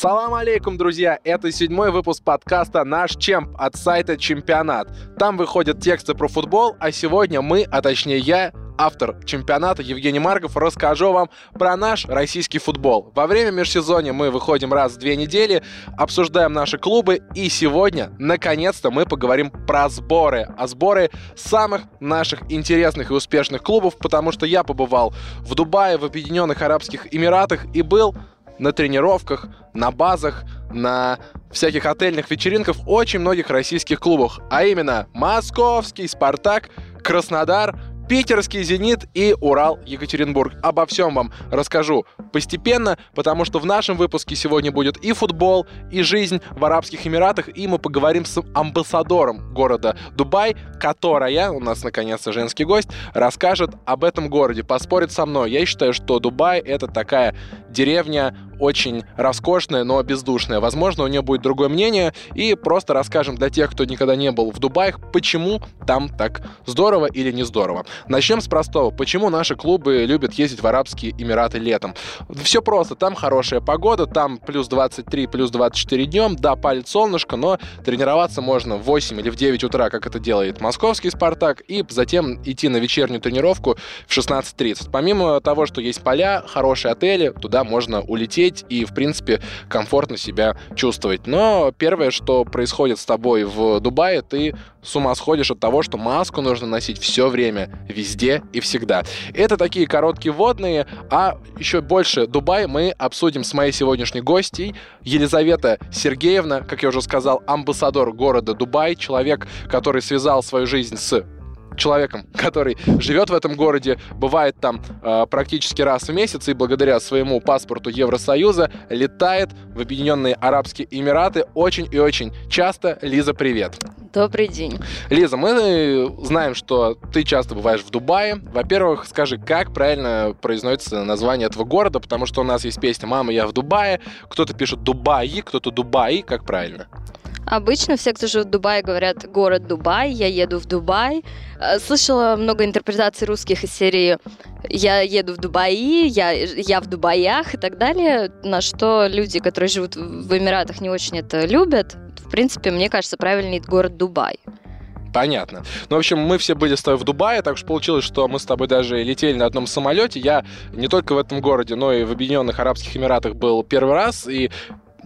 Салам алейкум, друзья! Это седьмой выпуск подкаста «Наш Чемп» от сайта «Чемпионат». Там выходят тексты про футбол, а сегодня мы, а точнее я, автор чемпионата Евгений Марков, расскажу вам про наш российский футбол. Во время межсезонья мы выходим раз в две недели, обсуждаем наши клубы, и сегодня, наконец-то, мы поговорим про сборы. О сборы самых наших интересных и успешных клубов, потому что я побывал в Дубае, в Объединенных Арабских Эмиратах и был на тренировках, на базах, на всяких отельных вечеринках в очень многих российских клубах, а именно Московский, Спартак, Краснодар, Питерский «Зенит» и Урал-Екатеринбург. Обо всем вам расскажу постепенно, потому что в нашем выпуске сегодня будет и футбол, и жизнь в Арабских Эмиратах, и мы поговорим с амбассадором города Дубай, которая, у нас наконец-то женский гость, расскажет об этом городе, поспорит со мной. Я считаю, что Дубай — это такая деревня очень роскошная, но бездушная. Возможно, у нее будет другое мнение, и просто расскажем для тех, кто никогда не был в Дубае, почему там так здорово или не здорово. Начнем с простого. Почему наши клубы любят ездить в Арабские Эмираты летом? Все просто. Там хорошая погода, там плюс 23, плюс 24 днем, да, палит солнышко, но тренироваться можно в 8 или в 9 утра, как это делает московский «Спартак», и затем идти на вечернюю тренировку в 16.30. Помимо того, что есть поля, хорошие отели, туда можно улететь сидеть и, в принципе, комфортно себя чувствовать. Но первое, что происходит с тобой в Дубае, ты с ума сходишь от того, что маску нужно носить все время, везде и всегда. Это такие короткие водные, а еще больше Дубай мы обсудим с моей сегодняшней гостьей Елизавета Сергеевна, как я уже сказал, амбассадор города Дубай, человек, который связал свою жизнь с человеком, который живет в этом городе, бывает там э, практически раз в месяц и благодаря своему паспорту Евросоюза летает в Объединенные Арабские Эмираты очень и очень часто. Лиза, привет. Добрый день. Лиза, мы знаем, что ты часто бываешь в Дубае. Во-первых, скажи, как правильно произносится название этого города, потому что у нас есть песня «Мама, я в Дубае», кто-то пишет «Дубаи», кто-то «Дубаи», как правильно? Обычно все, кто живет в Дубае, говорят «город Дубай», «я еду в Дубай». Э, слышала много интерпретаций русских из серии «я еду в Дубаи», «я, я в Дубаях» и так далее, на что люди, которые живут в Эмиратах, не очень это любят. В принципе, мне кажется, правильнее город Дубай. Понятно. Ну, в общем, мы все были с тобой в Дубае, так что получилось, что мы с тобой даже летели на одном самолете. Я не только в этом городе, но и в Объединенных Арабских Эмиратах был первый раз, и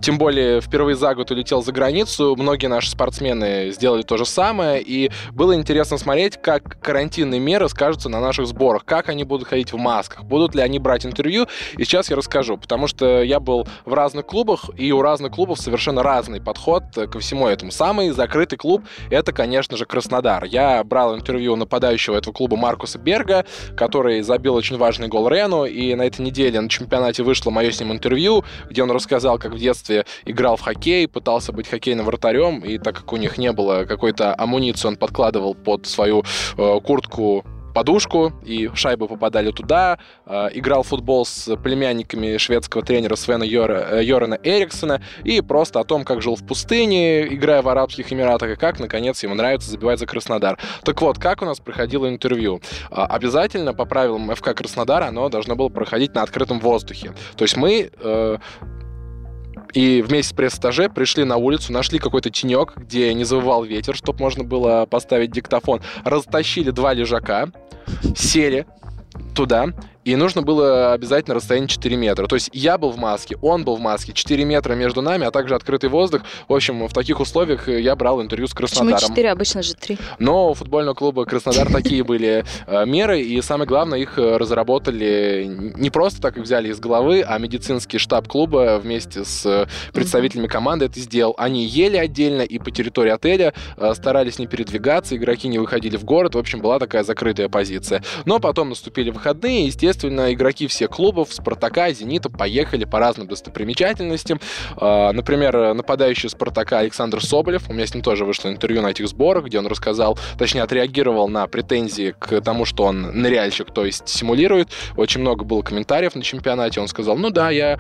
тем более впервые за год улетел за границу. Многие наши спортсмены сделали то же самое. И было интересно смотреть, как карантинные меры скажутся на наших сборах. Как они будут ходить в масках. Будут ли они брать интервью. И сейчас я расскажу. Потому что я был в разных клубах, и у разных клубов совершенно разный подход ко всему этому. Самый закрытый клуб — это, конечно же, Краснодар. Я брал интервью нападающего этого клуба Маркуса Берга, который забил очень важный гол Рену. И на этой неделе на чемпионате вышло мое с ним интервью, где он рассказал, как в детстве детстве играл в хоккей, пытался быть хоккейным вратарем, и так как у них не было какой-то амуниции, он подкладывал под свою э, куртку подушку, и шайбы попадали туда. Э, играл в футбол с племянниками шведского тренера Свена Йора, э, Йорена Эриксона, и просто о том, как жил в пустыне, играя в Арабских Эмиратах, и как, наконец, ему нравится забивать за Краснодар. Так вот, как у нас проходило интервью? Э, обязательно, по правилам ФК Краснодара, оно должно было проходить на открытом воздухе. То есть мы э, и вместе с пресс-стаже пришли на улицу, нашли какой-то тенек, где не завывал ветер, чтобы можно было поставить диктофон. Растащили два лежака, сели туда и нужно было обязательно расстояние 4 метра. То есть я был в маске, он был в маске, 4 метра между нами, а также открытый воздух. В общем, в таких условиях я брал интервью с Краснодаром. Почему 4? Обычно же 3. Но у футбольного клуба Краснодар такие были э, меры, и самое главное, их э, разработали не просто так их взяли из головы, а медицинский штаб клуба вместе с э, представителями команды это сделал. Они ели отдельно и по территории отеля старались не передвигаться, игроки не выходили в город. В общем, была такая закрытая позиция. Но потом наступили выходные, естественно, естественно, игроки всех клубов, Спартака, Зенита, поехали по разным достопримечательностям. А, например, нападающий Спартака Александр Соболев, у меня с ним тоже вышло интервью на этих сборах, где он рассказал, точнее, отреагировал на претензии к тому, что он ныряльщик, то есть симулирует. Очень много было комментариев на чемпионате. Он сказал, ну да, я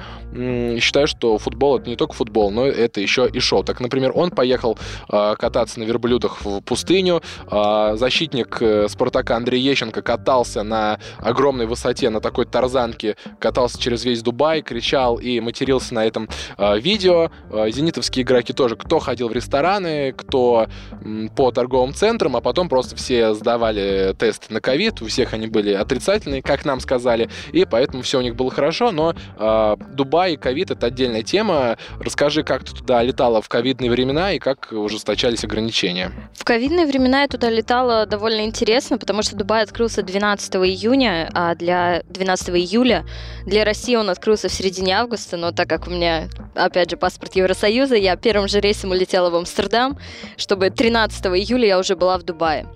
считаю, что футбол это не только футбол, но это еще и шоу. Так, например, он поехал э, кататься на верблюдах в пустыню. Э, защитник э, Спартака Андрей Ещенко катался на огромной высоте высоте на такой тарзанке катался через весь Дубай, кричал и матерился на этом э, видео. Э, зенитовские игроки тоже, кто ходил в рестораны, кто м, по торговым центрам, а потом просто все сдавали тест на ковид, у всех они были отрицательные, как нам сказали, и поэтому все у них было хорошо, но э, Дубай и ковид — это отдельная тема. Расскажи, как ты туда летала в ковидные времена и как ужесточались ограничения? В ковидные времена я туда летала довольно интересно, потому что Дубай открылся 12 июня, а для 12 июля для России он открылся в середине августа, но так как у меня, опять же, паспорт Евросоюза, я первым же рейсом улетела в Амстердам, чтобы 13 июля я уже была в Дубае.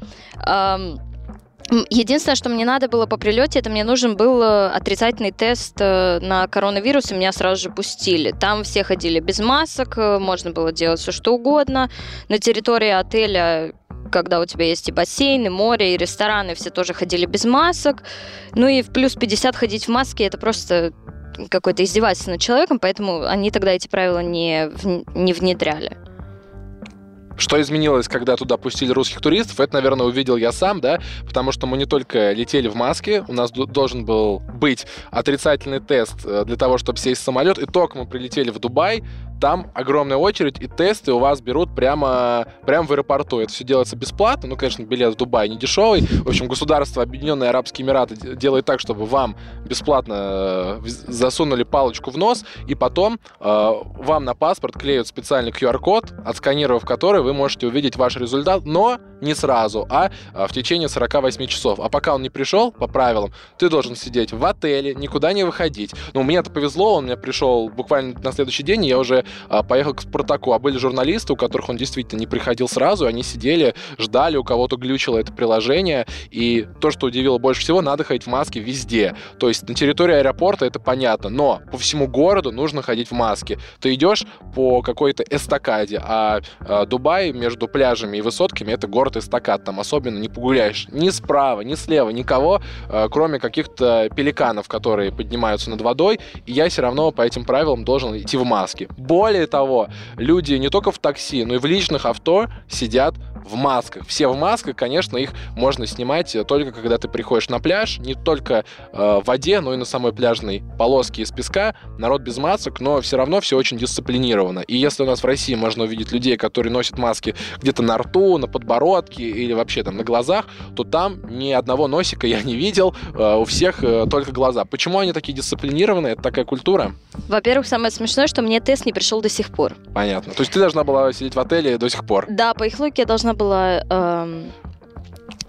Единственное, что мне надо было по прилете, это мне нужен был э, отрицательный тест э, на коронавирус, и меня сразу же пустили. Там все ходили без масок, э, можно было делать все что угодно. На территории отеля когда у тебя есть и бассейн, и море, и рестораны, все тоже ходили без масок. Ну и в плюс 50 ходить в маске, это просто какое-то издевательство над человеком, поэтому они тогда эти правила не, не внедряли. Что изменилось, когда туда пустили русских туристов, это, наверное, увидел я сам, да, потому что мы не только летели в маске, у нас должен был быть отрицательный тест э, для того, чтобы сесть в самолет, и только мы прилетели в Дубай, там огромная очередь, и тесты у вас берут прямо, прямо в аэропорту. Это все делается бесплатно. Ну, конечно, билет в Дубай не дешевый. В общем, государство Объединенные Арабские Эмираты делает так, чтобы вам бесплатно э, засунули палочку в нос, и потом э, вам на паспорт клеют специальный QR-код, отсканировав который вы можете увидеть ваш результат, но не сразу, а, а в течение 48 часов. А пока он не пришел, по правилам, ты должен сидеть в отеле, никуда не выходить. Ну, мне это повезло, он мне пришел буквально на следующий день, и я уже поехал к Спартаку. А были журналисты, у которых он действительно не приходил сразу, они сидели, ждали, у кого-то глючило это приложение. И то, что удивило больше всего, надо ходить в маске везде. То есть на территории аэропорта это понятно, но по всему городу нужно ходить в маске. Ты идешь по какой-то эстакаде, а, а Дубай между пляжами и высотками это город эстакад. Там особенно не погуляешь ни справа, ни слева, никого, а, кроме каких-то пеликанов, которые поднимаются над водой. И я все равно по этим правилам должен идти в маске. Более того, люди не только в такси, но и в личных авто сидят в масках. Все в масках, конечно, их можно снимать только когда ты приходишь на пляж, не только э, в воде, но и на самой пляжной полоске из песка. Народ без масок, но все равно все очень дисциплинировано. И если у нас в России можно увидеть людей, которые носят маски где-то на рту, на подбородке или вообще там на глазах, то там ни одного носика я не видел, э, у всех э, только глаза. Почему они такие дисциплинированные? Это такая культура? Во-первых, самое смешное, что мне тест не пришел до сих пор. Понятно. То есть ты должна была сидеть в отеле до сих пор? Да, по их логике я должна была эм,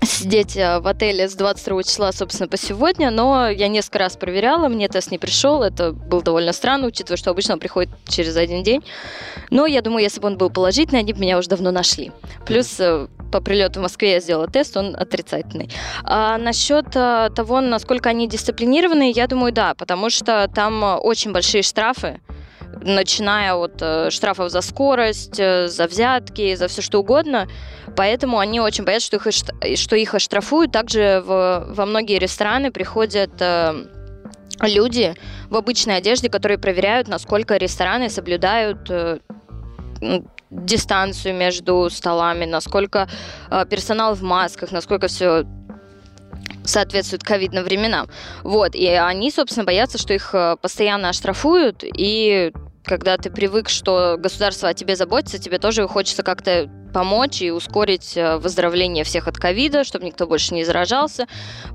сидеть э, в отеле с 22 числа, собственно, по сегодня, но я несколько раз проверяла, мне тест не пришел, это было довольно странно, учитывая, что обычно он приходит через один день. Но я думаю, если бы он был положительный, они бы меня уже давно нашли. Плюс э, по прилету в Москве я сделала тест, он отрицательный. А насчет э, того, насколько они дисциплинированные, я думаю, да, потому что там очень большие штрафы, начиная от э, штрафов за скорость, э, за взятки, за все что угодно. Поэтому они очень боятся, что их, что их оштрафуют. Также в, во многие рестораны приходят э, люди в обычной одежде, которые проверяют, насколько рестораны соблюдают дистанцию между столами, насколько персонал в масках, насколько все соответствует ковидным временам. Вот, и они, собственно, боятся, что их постоянно оштрафуют, и когда ты привык, что государство о тебе заботится, тебе тоже хочется как-то помочь и ускорить э, выздоровление всех от ковида, чтобы никто больше не заражался.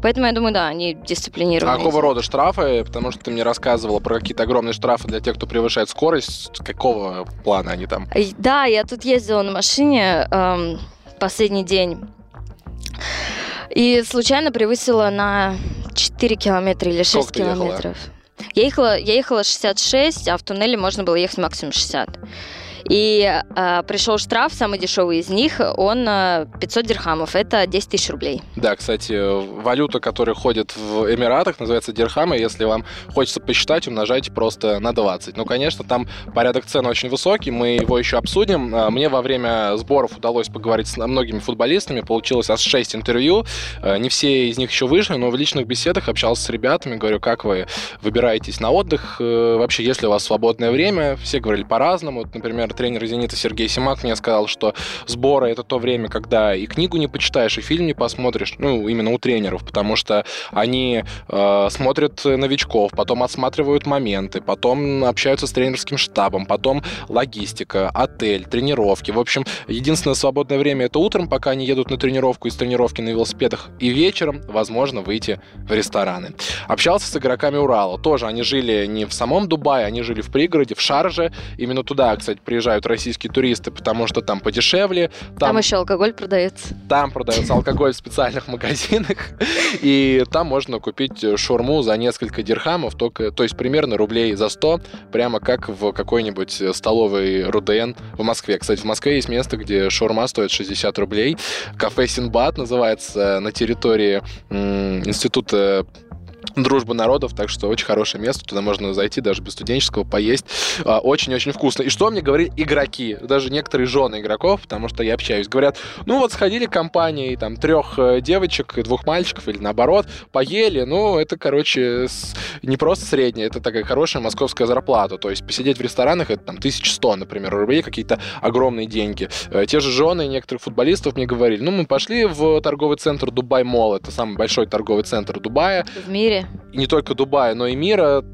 Поэтому я думаю, да, они дисциплинированы. А какого рода штрафы? Потому что ты мне рассказывала про какие-то огромные штрафы для тех, кто превышает скорость. Какого плана они там? Да, я тут ездила на машине эм, последний день. И случайно превысила на 4 километра или 6 Сколько километров. Я ехала, я ехала 66, а в туннеле можно было ехать максимум 60. И э, пришел штраф, самый дешевый из них, он 500 дирхамов, это 10 тысяч рублей. Да, кстати, валюта, которая ходит в Эмиратах, называется дирхамы. Если вам хочется посчитать, умножайте просто на 20. Ну, конечно, там порядок цен очень высокий, мы его еще обсудим. А, мне во время сборов удалось поговорить с многими футболистами, получилось аж 6 интервью. А, не все из них еще вышли, но в личных беседах общался с ребятами, говорю, как вы выбираетесь на отдых, э, вообще, если у вас свободное время, все говорили по-разному. например, например, тренер «Зенита» Сергей Симак мне сказал, что сборы — это то время, когда и книгу не почитаешь, и фильм не посмотришь, ну, именно у тренеров, потому что они э, смотрят новичков, потом отсматривают моменты, потом общаются с тренерским штабом, потом логистика, отель, тренировки. В общем, единственное свободное время — это утром, пока они едут на тренировку из тренировки на велосипедах, и вечером, возможно, выйти в рестораны. Общался с игроками Урала. Тоже они жили не в самом Дубае, они жили в пригороде, в Шарже. Именно туда, кстати, приезжают российские туристы, потому что там подешевле. Там, там еще алкоголь продается. Там продается алкоголь в специальных магазинах. И там можно купить шурму за несколько дирхамов, только, то есть примерно рублей за 100, прямо как в какой-нибудь столовой Руден в Москве. Кстати, в Москве есть место, где шурма стоит 60 рублей. Кафе Синбад называется на территории института дружба народов, так что очень хорошее место, туда можно зайти даже без студенческого, поесть. А, очень-очень вкусно. И что мне говорили игроки, даже некоторые жены игроков, потому что я общаюсь, говорят, ну вот сходили компанией там трех э, девочек и двух мальчиков, или наоборот, поели, ну это, короче, не просто средняя, это такая хорошая московская зарплата, то есть посидеть в ресторанах это там 1100, например, рублей, какие-то огромные деньги. Э, те же жены некоторых футболистов мне говорили, ну мы пошли в торговый центр Дубай Мол, это самый большой торговый центр Дубая. В мире и не только Дубая, но и мира.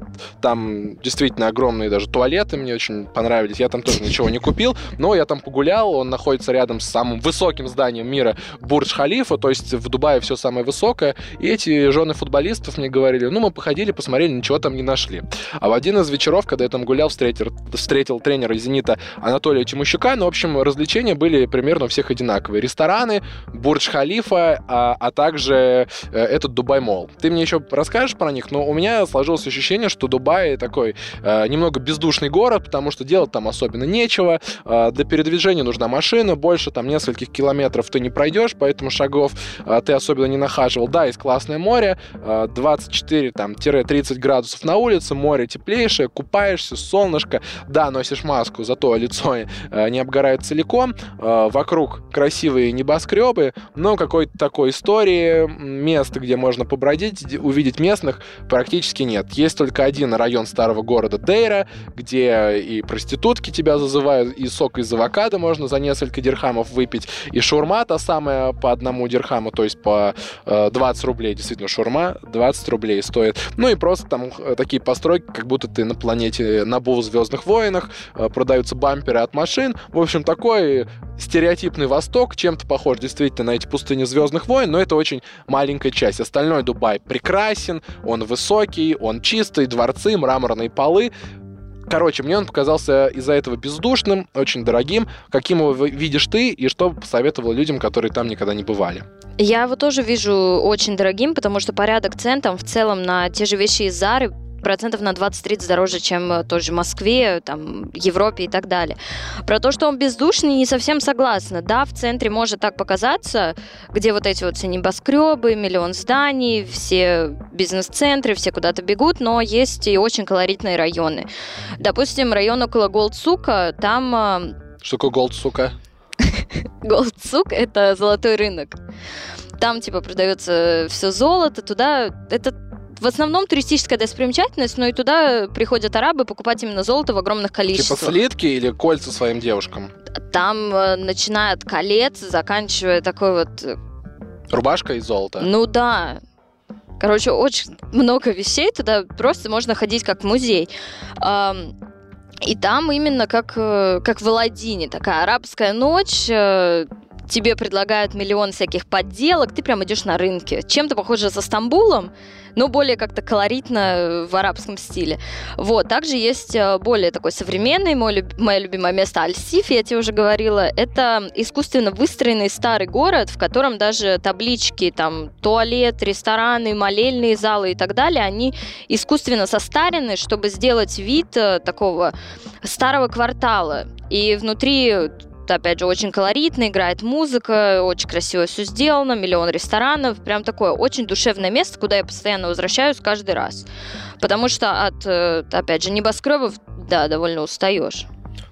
Там действительно огромные даже туалеты мне очень понравились. Я там тоже ничего не купил, но я там погулял. Он находится рядом с самым высоким зданием мира Бурдж-Халифа, то есть в Дубае все самое высокое. И эти жены футболистов мне говорили, ну, мы походили, посмотрели, ничего там не нашли. А в один из вечеров, когда я там гулял, встретил, встретил тренера «Зенита» Анатолия Тимощука. Ну, в общем, развлечения были примерно у всех одинаковые. Рестораны, Бурдж-Халифа, а, а также э, этот Дубай-мол. Ты мне еще расскажешь про них, но у меня сложилось ощущение, что Дубай такой э, немного бездушный город, потому что делать там особенно нечего. Э, для передвижения нужна машина, больше там нескольких километров ты не пройдешь, поэтому шагов э, ты особенно не нахаживал. Да, есть классное море, э, 24-30 градусов на улице, море теплейшее, купаешься, солнышко, да, носишь маску, зато лицо э, не обгорает целиком, э, вокруг красивые небоскребы, но какой-то такой истории, место, где можно побродить, увидеть местных, практически нет. Есть только один район старого города Дейра, где и проститутки тебя зазывают, и сок из авокадо можно за несколько дирхамов выпить, и шурма та самая по одному дирхаму, то есть по э, 20 рублей, действительно, шурма 20 рублей стоит. Ну и просто там э, такие постройки, как будто ты на планете Набу в Звездных войнах, э, продаются бамперы от машин. В общем, такой стереотипный Восток, чем-то похож действительно на эти пустыни Звездных войн, но это очень маленькая часть. Остальной Дубай прекрасен, он высокий, он чистый, дворцы, мраморные полы. Короче, мне он показался из-за этого бездушным, очень дорогим. Каким его видишь ты и что посоветовал людям, которые там никогда не бывали? Я его тоже вижу очень дорогим, потому что порядок цен там в целом на те же вещи из Зары процентов на 20-30 дороже, чем э, той же Москве, там, Европе и так далее. Про то, что он бездушный, не совсем согласна. Да, в центре может так показаться, где вот эти вот все небоскребы, миллион зданий, все бизнес-центры, все куда-то бегут, но есть и очень колоритные районы. Допустим, район около Голдсука, там... Э, что такое Голдсука? Голдсук — это золотой рынок. Там, типа, продается все золото, туда... Это в основном туристическая достопримечательность, но и туда приходят арабы покупать именно золото в огромных количествах. Типа слитки или кольца своим девушкам? Там э, начиная от колец, заканчивая такой вот... Э, Рубашка из золота? Ну да. Короче, очень много вещей, туда просто можно ходить как в музей. И там именно как, э, как в Аладдине, такая арабская ночь, э, тебе предлагают миллион всяких подделок, ты прям идешь на рынке. Чем-то похоже со Стамбулом, но более как-то колоритно в арабском стиле. Вот, также есть э, более такой современный, мой, мое любимое место Аль-Сиф, я тебе уже говорила, это искусственно выстроенный старый город, в котором даже таблички, там, туалет, рестораны, молельные залы и так далее, они искусственно состарены, чтобы сделать вид э, такого старого квартала. И внутри опять же, очень колоритно, играет музыка, очень красиво все сделано, миллион ресторанов, прям такое очень душевное место, куда я постоянно возвращаюсь каждый раз. Потому что от, э, опять же, небоскребов, да, довольно устаешь.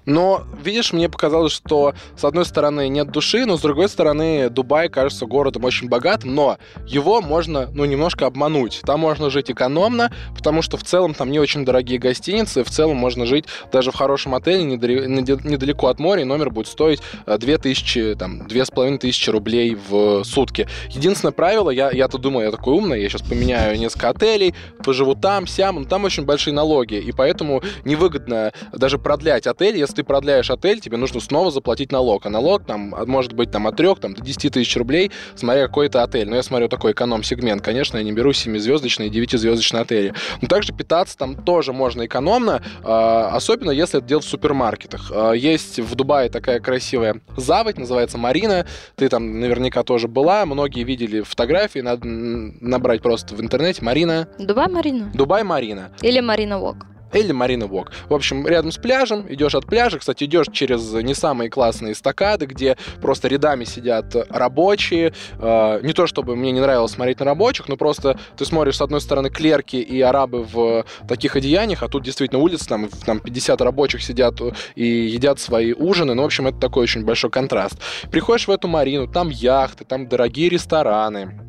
Но, видишь, мне показалось, что с одной стороны нет души, но с другой стороны Дубай кажется городом очень богатым, но его можно, ну, немножко обмануть. Там можно жить экономно, потому что в целом там не очень дорогие гостиницы, в целом можно жить даже в хорошем отеле недалеко от моря, и номер будет стоить 2000, э, там, 2500 рублей в сутки. Единственное правило, я, я-то думал, я такой умный, я сейчас поменяю несколько отелей, поживу там, сям, но там очень большие налоги, и поэтому невыгодно даже продлять отель, если ты продляешь отель, тебе нужно снова заплатить налог, а налог там может быть там от 3 там, до 10 тысяч рублей, смотря какой это отель. Но я смотрю такой эконом-сегмент, конечно, я не беру 7-звездочные и 9-звездочные отели. Но также питаться там тоже можно экономно, а, особенно если это делать в супермаркетах. А, есть в Дубае такая красивая заводь, называется Марина, ты там наверняка тоже была, многие видели фотографии, надо набрать просто в интернете Марина. Дубай Марина. Дубай Марина. Или Марина Вок или Марина Вок. В общем, рядом с пляжем, идешь от пляжа, кстати, идешь через не самые классные эстакады, где просто рядами сидят рабочие. Э, не то, чтобы мне не нравилось смотреть на рабочих, но просто ты смотришь, с одной стороны, клерки и арабы в таких одеяниях, а тут действительно улица, там, там 50 рабочих сидят и едят свои ужины. Ну, в общем, это такой очень большой контраст. Приходишь в эту Марину, там яхты, там дорогие рестораны,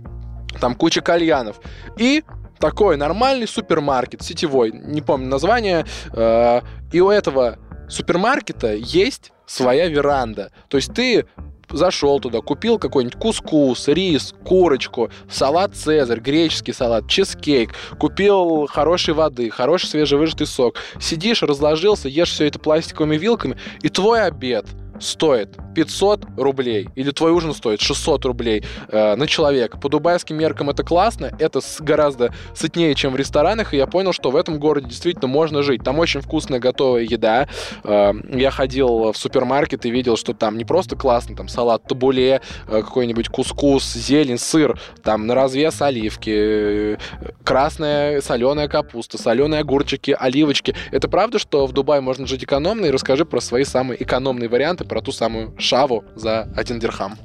там куча кальянов. И такой нормальный супермаркет, сетевой, не помню название, э, и у этого супермаркета есть своя веранда. То есть ты зашел туда, купил какой-нибудь кускус, рис, курочку, салат Цезарь, греческий салат, чизкейк, купил хорошей воды, хороший свежевыжатый сок, сидишь, разложился, ешь все это пластиковыми вилками, и твой обед – стоит 500 рублей, или твой ужин стоит 600 рублей э, на человека. По дубайским меркам это классно, это с, гораздо сытнее, чем в ресторанах, и я понял, что в этом городе действительно можно жить. Там очень вкусная готовая еда. Э, я ходил в супермаркет и видел, что там не просто классно, там салат табуле, э, какой-нибудь кускус, зелень, сыр, там на развес оливки, э, красная соленая капуста, соленые огурчики, оливочки. Это правда, что в Дубае можно жить экономно? И расскажи про свои самые экономные варианты про ту самую шаву за один дирхам.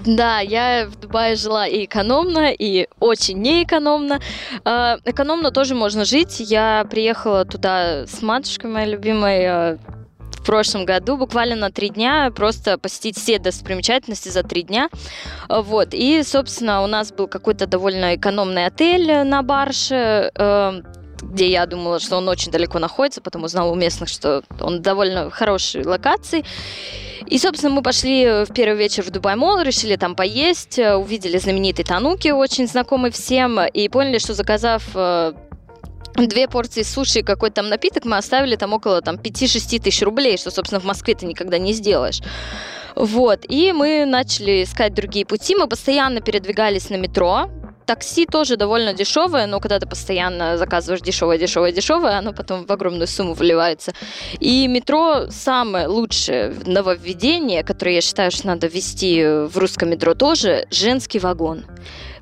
Да, я в Дубае жила и экономно, и очень неэкономно. А, экономно тоже можно жить. Я приехала туда с матушкой моей любимой а, в прошлом году, буквально на три дня, просто посетить все достопримечательности за три дня. Вот. И, собственно, у нас был какой-то довольно экономный отель на Барше, где я думала, что он очень далеко находится, потом узнала у местных, что он довольно хорошей локации. И, собственно, мы пошли в первый вечер в Дубай Мол, решили там поесть, э, увидели знаменитый Тануки, очень знакомый всем, и поняли, что заказав э, две порции суши и какой-то там напиток, мы оставили там около там, 5-6 тысяч рублей, что, собственно, в Москве ты никогда не сделаешь. Вот, и мы начали искать другие пути, мы постоянно передвигались на метро, Такси тоже довольно дешевое, но когда ты постоянно заказываешь дешевое, дешевое, дешевое, оно потом в огромную сумму вливается. И метро самое лучшее нововведение, которое я считаю, что надо ввести в русском метро тоже, женский вагон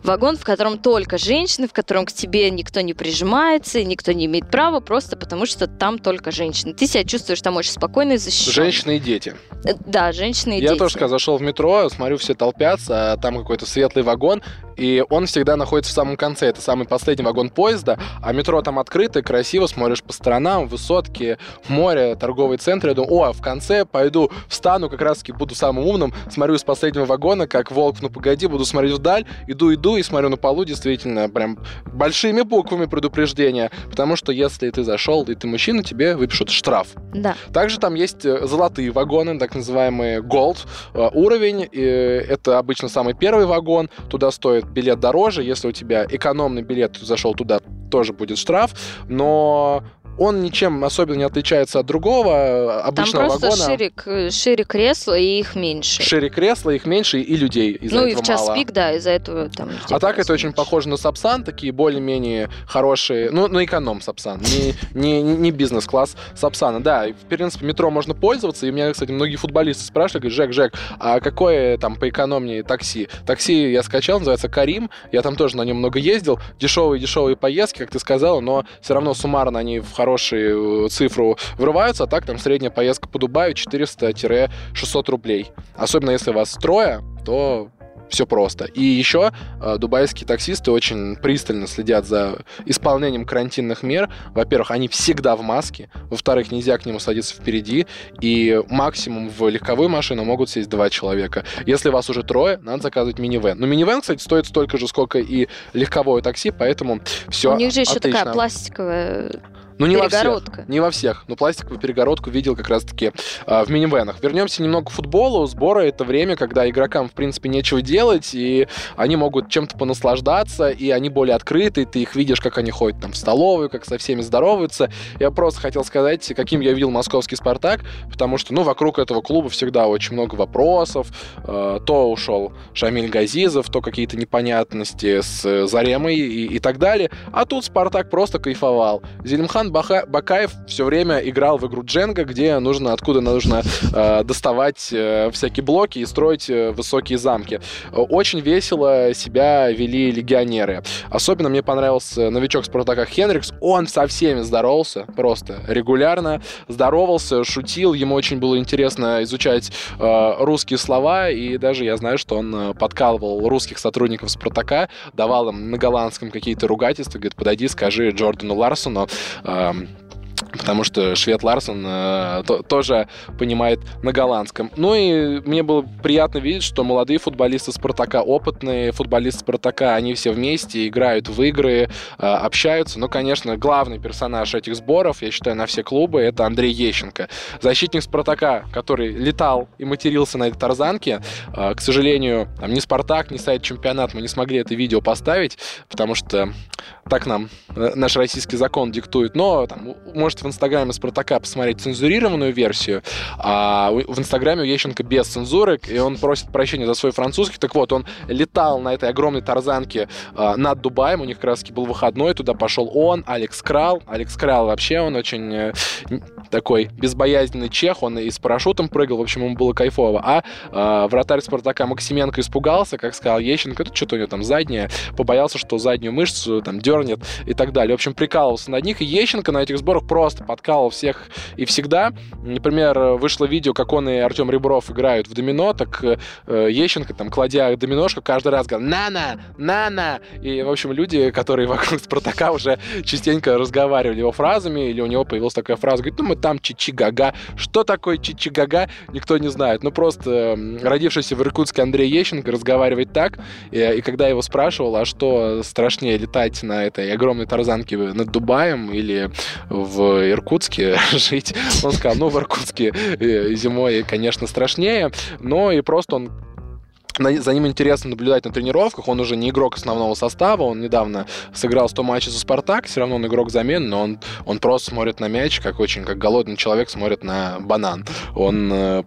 вагон, в котором только женщины, в котором к тебе никто не прижимается, никто не имеет права, просто потому что там только женщины. Ты себя чувствуешь там очень спокойно и защищенно. Женщины и дети. Э, да, женщины и Я дети. тоже, когда зашел в метро, смотрю, все толпятся, а там какой-то светлый вагон, и он всегда находится в самом конце. Это самый последний вагон поезда, а метро там открыто, красиво, смотришь по сторонам, высотки, море, торговый центр. Я думаю, о, в конце пойду, встану, как раз-таки буду самым умным, смотрю из последнего вагона, как волк, ну погоди, буду смотреть вдаль, иду, иду, и смотрю на полу, действительно, прям большими буквами предупреждения, потому что если ты зашел, и ты мужчина, тебе выпишут штраф. Да. Также там есть э, золотые вагоны, так называемые gold э, уровень, и это обычно самый первый вагон, туда стоит билет дороже, если у тебя экономный билет, ты зашел туда, тоже будет штраф, но он ничем особенно не отличается от другого обычного Там просто вагона. Шире, шире кресла и их меньше. Шире кресла, их меньше и людей из-за Ну этого и в час мало. пик, да, из-за этого там... А так это меньше. очень похоже на Сапсан, такие более-менее хорошие, ну, на эконом Сапсан, не, не, не не бизнес-класс Сапсана. Да, в принципе, метро можно пользоваться, и меня, кстати, многие футболисты спрашивали, говорят, Жек, Жек, а какое там поэкономнее такси? Такси я скачал, называется Карим, я там тоже на нем много ездил, дешевые-дешевые поездки, как ты сказала, но все равно суммарно они в хорошие э, цифру врываются, а так там средняя поездка по Дубаю 400-600 рублей. Особенно если вас трое, то все просто. И еще э, дубайские таксисты очень пристально следят за исполнением карантинных мер. Во-первых, они всегда в маске. Во-вторых, нельзя к нему садиться впереди. И максимум в легковую машину могут сесть два человека. Если вас уже трое, надо заказывать минивэн. Но минивэн, кстати, стоит столько же, сколько и легковое такси, поэтому все У них же еще отлично. такая пластиковая Ну, не во всех. Не во всех. Но пластиковую перегородку видел как раз-таки э, в минивенах. Вернемся немного к футболу. Сборы — это время, когда игрокам, в принципе, нечего делать, и они могут чем-то понаслаждаться, и они более открыты, ты их видишь, как они ходят там в столовую, как со всеми здороваются. Я просто хотел сказать, каким я видел московский «Спартак», потому что, ну, вокруг этого клуба всегда очень много вопросов. Э, то ушел Шамиль Газизов, то какие-то непонятности с э, Заремой и, и так далее. А тут «Спартак» просто кайфовал. Зелимхан Баха- Бакаев все время играл в игру Дженга, где нужно, откуда нужно э, доставать э, всякие блоки и строить э, высокие замки. Э, Очень весело себя вели легионеры. Особенно мне понравился новичок Спартака Хенрикс. Он со всеми здоровался, просто регулярно здоровался, шутил. Ему очень было интересно изучать э, русские слова, и даже я знаю, что он э, подкалывал русских сотрудников Спартака, давал им на голландском какие-то ругательства, говорит, подойди, скажи Джордану Ларсону, эм, потому что швед Ларсон э, то- тоже понимает на голландском. Ну и мне было приятно видеть, что молодые футболисты Спартака, опытные футболисты Спартака, они все вместе играют в игры, э, общаются. Ну, конечно, главный персонаж этих сборов, я считаю, на все клубы, это Андрей Ещенко. Защитник Спартака, который летал и матерился на этой тарзанке. Э, К сожалению, там ни Спартак, ни сайт чемпионат мы не смогли это видео поставить, потому что так нам э, наш российский закон диктует. Но там, можете в инстаграме Спартака посмотреть цензурированную версию, а в инстаграме у Ещенко без цензуры, и он просит прощения за свой французский. Так вот, он летал на этой огромной тарзанке э, над Дубаем, у них как раз был выходной, туда пошел он, Алекс Крал. Алекс Крал вообще, он очень э, такой безбоязненный чех, он и с парашютом прыгал, в общем, ему было кайфово. А э, вратарь Спартака Максименко испугался, как сказал Ещенко, это что-то у него там заднее, побоялся, что заднюю мышцу там дернет и так далее. В общем, прикалывался над них. И Ещенко на этих сборах просто подкалывал всех и всегда. Например, вышло видео, как он и Артем Ребров играют в домино, так э, Ещенко, там, кладя доминошку, каждый раз говорил «Нана! Нана!» И, в общем, люди, которые вокруг Спартака уже частенько разговаривали его фразами, или у него появилась такая фраза, говорит, ну мы там чичи-гага. Что такое чичи-гага, никто не знает. Ну просто родившийся в Иркутске Андрей Ещенко разговаривает так, и, и когда его спрашивал, а что страшнее летать на этой огромной тарзанке над Дубаем или в Иркутске жить, он сказал, ну в Иркутске э, зимой, конечно, страшнее, но и просто он за ним интересно наблюдать на тренировках. Он уже не игрок основного состава. Он недавно сыграл 100 матчей за «Спартак». Все равно он игрок замены, но он, он просто смотрит на мяч, как очень как голодный человек смотрит на банан. Он э,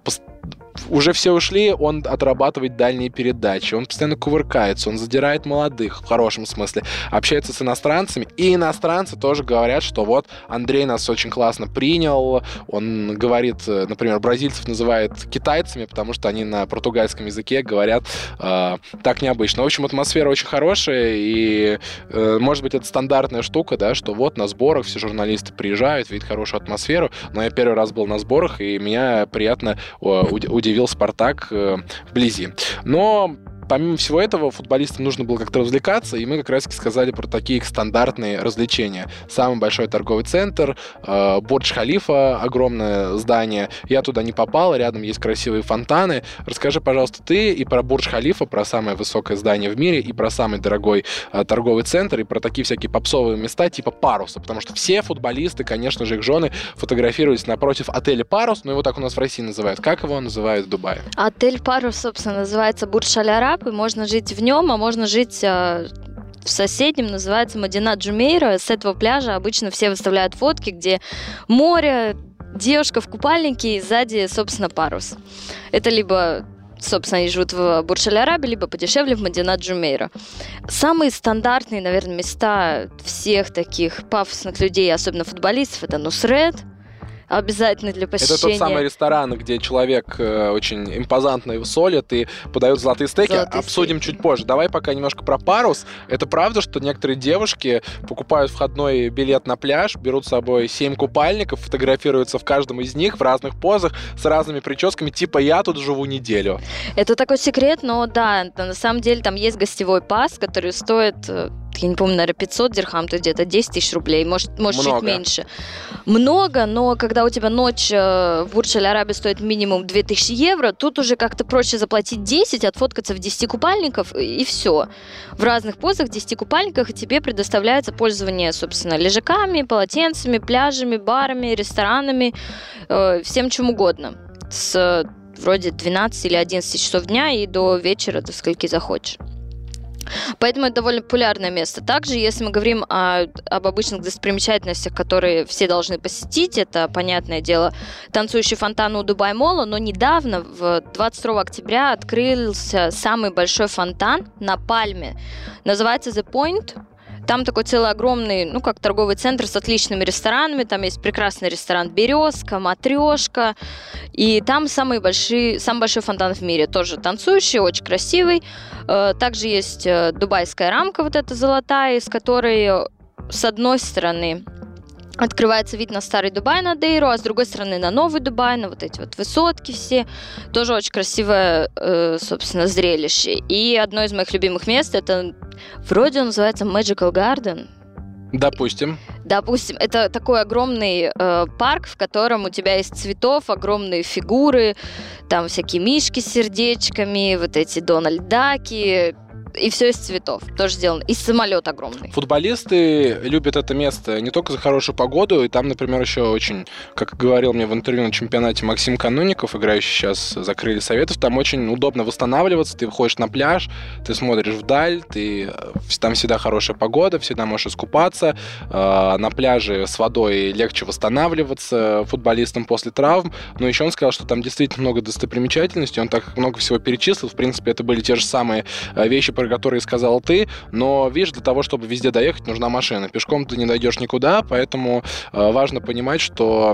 уже все ушли, он отрабатывает дальние передачи, он постоянно кувыркается, он задирает молодых, в хорошем смысле, общается с иностранцами, и иностранцы тоже говорят, что вот Андрей нас очень классно принял, он говорит, э, например, бразильцев называет китайцами, потому что они на португальском языке говорят э, так необычно. В общем, атмосфера очень хорошая, и, э, может быть, это стандартная штука, да, что вот на сборах все журналисты приезжают, видят хорошую атмосферу, но я первый раз был на сборах, и меня приятно э, уд- удивил Спартак э, вблизи. Но помимо всего этого, футболистам нужно было как-то развлекаться, и мы как раз сказали про такие их стандартные развлечения. Самый большой торговый центр, э, Бурдж-Халифа, огромное здание. Я туда не попал, рядом есть красивые фонтаны. Расскажи, пожалуйста, ты и про Бурдж-Халифа, про самое высокое здание в мире, и про самый дорогой э, торговый центр, и про такие всякие попсовые места типа Паруса, потому что все футболисты, конечно же, их жены фотографировались напротив отеля Парус, но его так у нас в России называют. Как его называют в Дубае? Отель Парус, собственно, называется Бурдж Аль Араб, и можно жить в нем, а можно жить э, в соседнем, называется Мадина Джумейра. С этого пляжа обычно все выставляют фотки, где море, девушка в купальнике и сзади, собственно, парус. Это либо собственно, они живут в бурдж аль арабе либо подешевле в Мадина Джумейра. Самые стандартные, наверное, места всех таких пафосных людей, особенно футболистов, это Нусред, Обязательно для посещения. Это тот самый ресторан, где человек э, очень импозантно солит и подает золотые стейки. Золотые Обсудим стейки. чуть позже. Давай пока немножко про парус. Это правда, что некоторые девушки покупают входной билет на пляж, берут с собой семь купальников, фотографируются в каждом из них в разных позах, с разными прическами, типа я тут живу неделю. Это такой секрет, но да, на самом деле там есть гостевой пас, который стоит, э, я не помню, наверное, 500 дирхам, то есть где-то 10 тысяч рублей, может, может чуть Много. меньше. Много, но когда у тебя ночь э, в аль арабе стоит минимум 2000 евро, тут уже как-то проще заплатить 10, отфоткаться в 10 купальников и все. В разных позах в 10 купальниках и тебе предоставляется пользование, собственно, лежаками, полотенцами, пляжами, барами, ресторанами, э, всем чем угодно. С э, вроде 12 или 11 часов дня и до вечера, до скольки захочешь. Поэтому это довольно популярное место. Также, если мы говорим о- об обычных достопримечательностях, которые все должны посетить, это, понятное дело, танцующий фонтан у Дубай Мола, но недавно, в 22 октября, открылся самый большой фонтан на Пальме. Называется The Point. Там такой целый огромный, ну, как торговый центр с отличными ресторанами. Там есть прекрасный ресторан «Березка», «Матрешка». И там самый большой, самый большой фонтан в мире. Тоже танцующий, очень красивый. Э, Также есть э, дубайская рамка, вот эта золотая, из которой э, с одной стороны открывается вид на старый Дубай, на Дейру, а с другой стороны на новый Дубай, на вот эти вот высотки все. Тоже очень красивое, э, собственно, зрелище. И одно из моих любимых мест, это вроде он называется Magical Garden, Допустим. Допустим, это такой огромный э, парк, в котором у тебя есть цветов, огромные фигуры, там всякие мишки с сердечками, вот эти Дональд Даки, и все из цветов. Тоже сделано. И самолет огромный. Футболисты любят это место не только за хорошую погоду, и там, например, еще очень, как говорил мне в интервью на чемпионате Максим Кануников, играющий сейчас за крылья Советов, там очень удобно восстанавливаться, ты выходишь на пляж, ты смотришь вдаль, ты, э, там всегда хорошая погода, всегда можешь искупаться, э, на пляже с водой легче восстанавливаться футболистам после травм, но еще он сказал, что там действительно много достопримечательностей, он так много всего перечислил, в принципе, это были те же самые э, вещи, про которые сказал ты, но, видишь, для того, чтобы везде доехать, нужна машина. Пешком ты не дойдешь никуда, поэтому э, важно понимать, что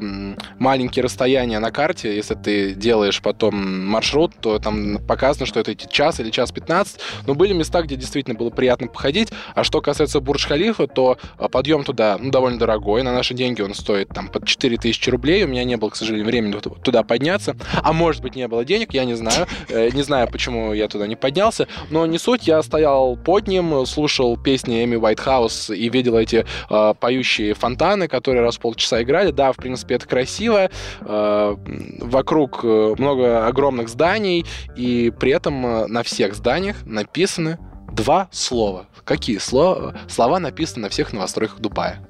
маленькие расстояния на карте, если ты делаешь потом маршрут, то там показано, что это час или час 15, но были места, где действительно было приятно походить, а что касается Бурдж-Халифа, то э, подъем туда ну, довольно дорогой, на наши деньги он стоит там под 4000 рублей, у меня не было, к сожалению, времени ту- туда подняться, а может быть не было денег, я не знаю, Э, не знаю, почему я туда не поднялся, но не суть, я стоял под ним, слушал песни Эми Уайтхаус и видел эти э, поющие фонтаны, которые раз в полчаса играли. Да, в принципе, это красиво. Э, вокруг много огромных зданий, и при этом э, на всех зданиях написаны два слова. Какие слова? Слова написаны на всех новостройках Дубая.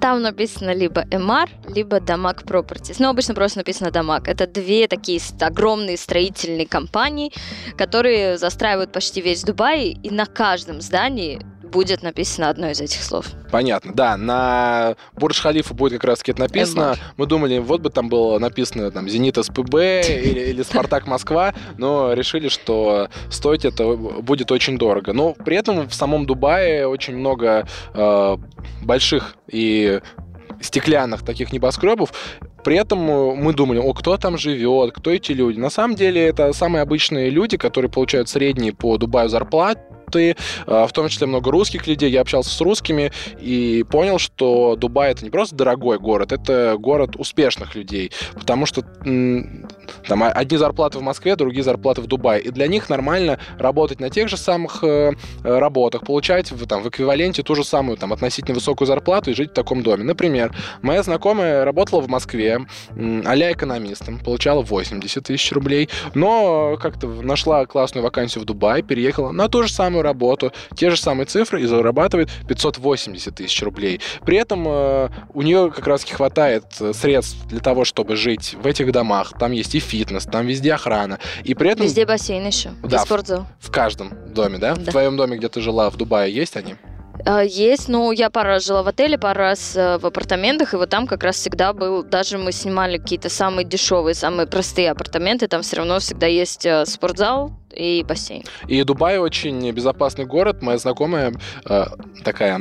Там написано либо MR, либо Дамаг Properties. Но обычно просто написано Дамаг. Это две такие огромные строительные компании, которые застраивают почти весь Дубай, и на каждом здании будет написано одно из этих слов. Понятно, да, на Бурдж-Халифа будет как раз-таки это написано. Мы думали, вот бы там было написано там «Зенит СПБ» или, или «Спартак Москва», но решили, что стоить это будет очень дорого. Но при этом в самом Дубае очень много э, больших и стеклянных таких небоскребов. При этом мы думали, о, кто там живет, кто эти люди. На самом деле это самые обычные люди, которые получают средние по Дубаю зарплаты, э, в том числе много русских людей. Я общался с русскими и понял, что Дубай это не просто дорогой город, это город успешных людей, потому что там одни зарплаты в Москве, другие зарплаты в Дубае, и для них нормально работать на тех же самых э, работах, получать в, там, в эквиваленте ту же самую там, относительно высокую зарплату и жить в таком доме. Например, моя знакомая работала в Москве а-ля экономистом, получала 80 тысяч рублей, но как-то нашла классную вакансию в Дубае, переехала на ту же самую работу, те же самые цифры и зарабатывает 580 тысяч рублей. При этом э, у нее как раз хватает э, средств для того, чтобы жить в этих домах. Там есть и фитнес, там везде охрана. И при этом Везде бассейн еще. Да. И спортзал. в каждом доме, да? В Да. твоем доме, где ты жила в Дубае, есть они? А, Есть, ну, я пару раз жила в отеле, пару раз э, в апартаментах, и вот там как раз всегда был, даже мы снимали какие-то самые дешевые, самые простые апартаменты, там все равно всегда есть э, спортзал и бассейн. И Дубай очень безопасный город. Моя знакомая э, такая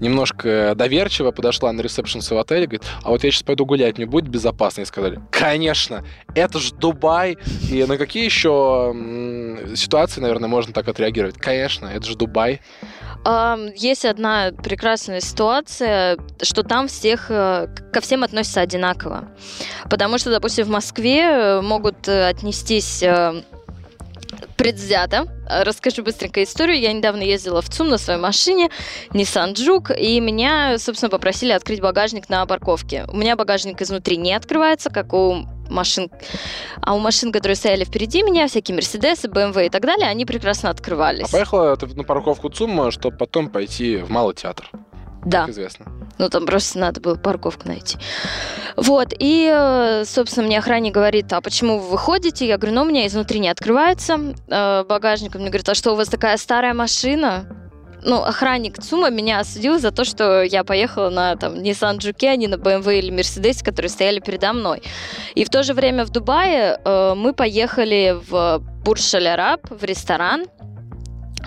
немножко доверчиво подошла на ресепшн своего отеля, говорит, а вот я сейчас пойду гулять, мне будет безопасно? И сказали, конечно, это же Дубай. И на какие еще ситуации, наверное, можно так отреагировать? Конечно, это же Дубай. Есть одна прекрасная ситуация, что там всех э, ко всем относятся одинаково. Потому что, допустим, в Москве э, могут э, отнестись предвзято. Расскажу быстренько историю. Я недавно ездила в ЦУМ на своей машине, Nissan Juke, и меня, собственно, попросили открыть багажник на парковке. У меня багажник изнутри не открывается, как у машин, а у машин, которые стояли впереди меня, всякие Мерседесы, BMW и так далее, они прекрасно А открывались. поехала ты на парковку ЦУМа, чтобы потом пойти в Малый театр, Да. как известно. Ну, там просто надо было парковку найти. Вот, и, э, собственно, мне охранник говорит, а почему вы выходите? Я говорю, ну, у меня изнутри не открывается э, багажник. Он мне говорит, а что, у вас такая старая машина? Ну, охранник ЦУМа меня осудил за то, что я поехала на там, Nissan Juke, а не на BMW или Mercedes, которые стояли передо мной. И в то же время в Дубае э, мы поехали в Бурж-Шаль-Араб, в ресторан,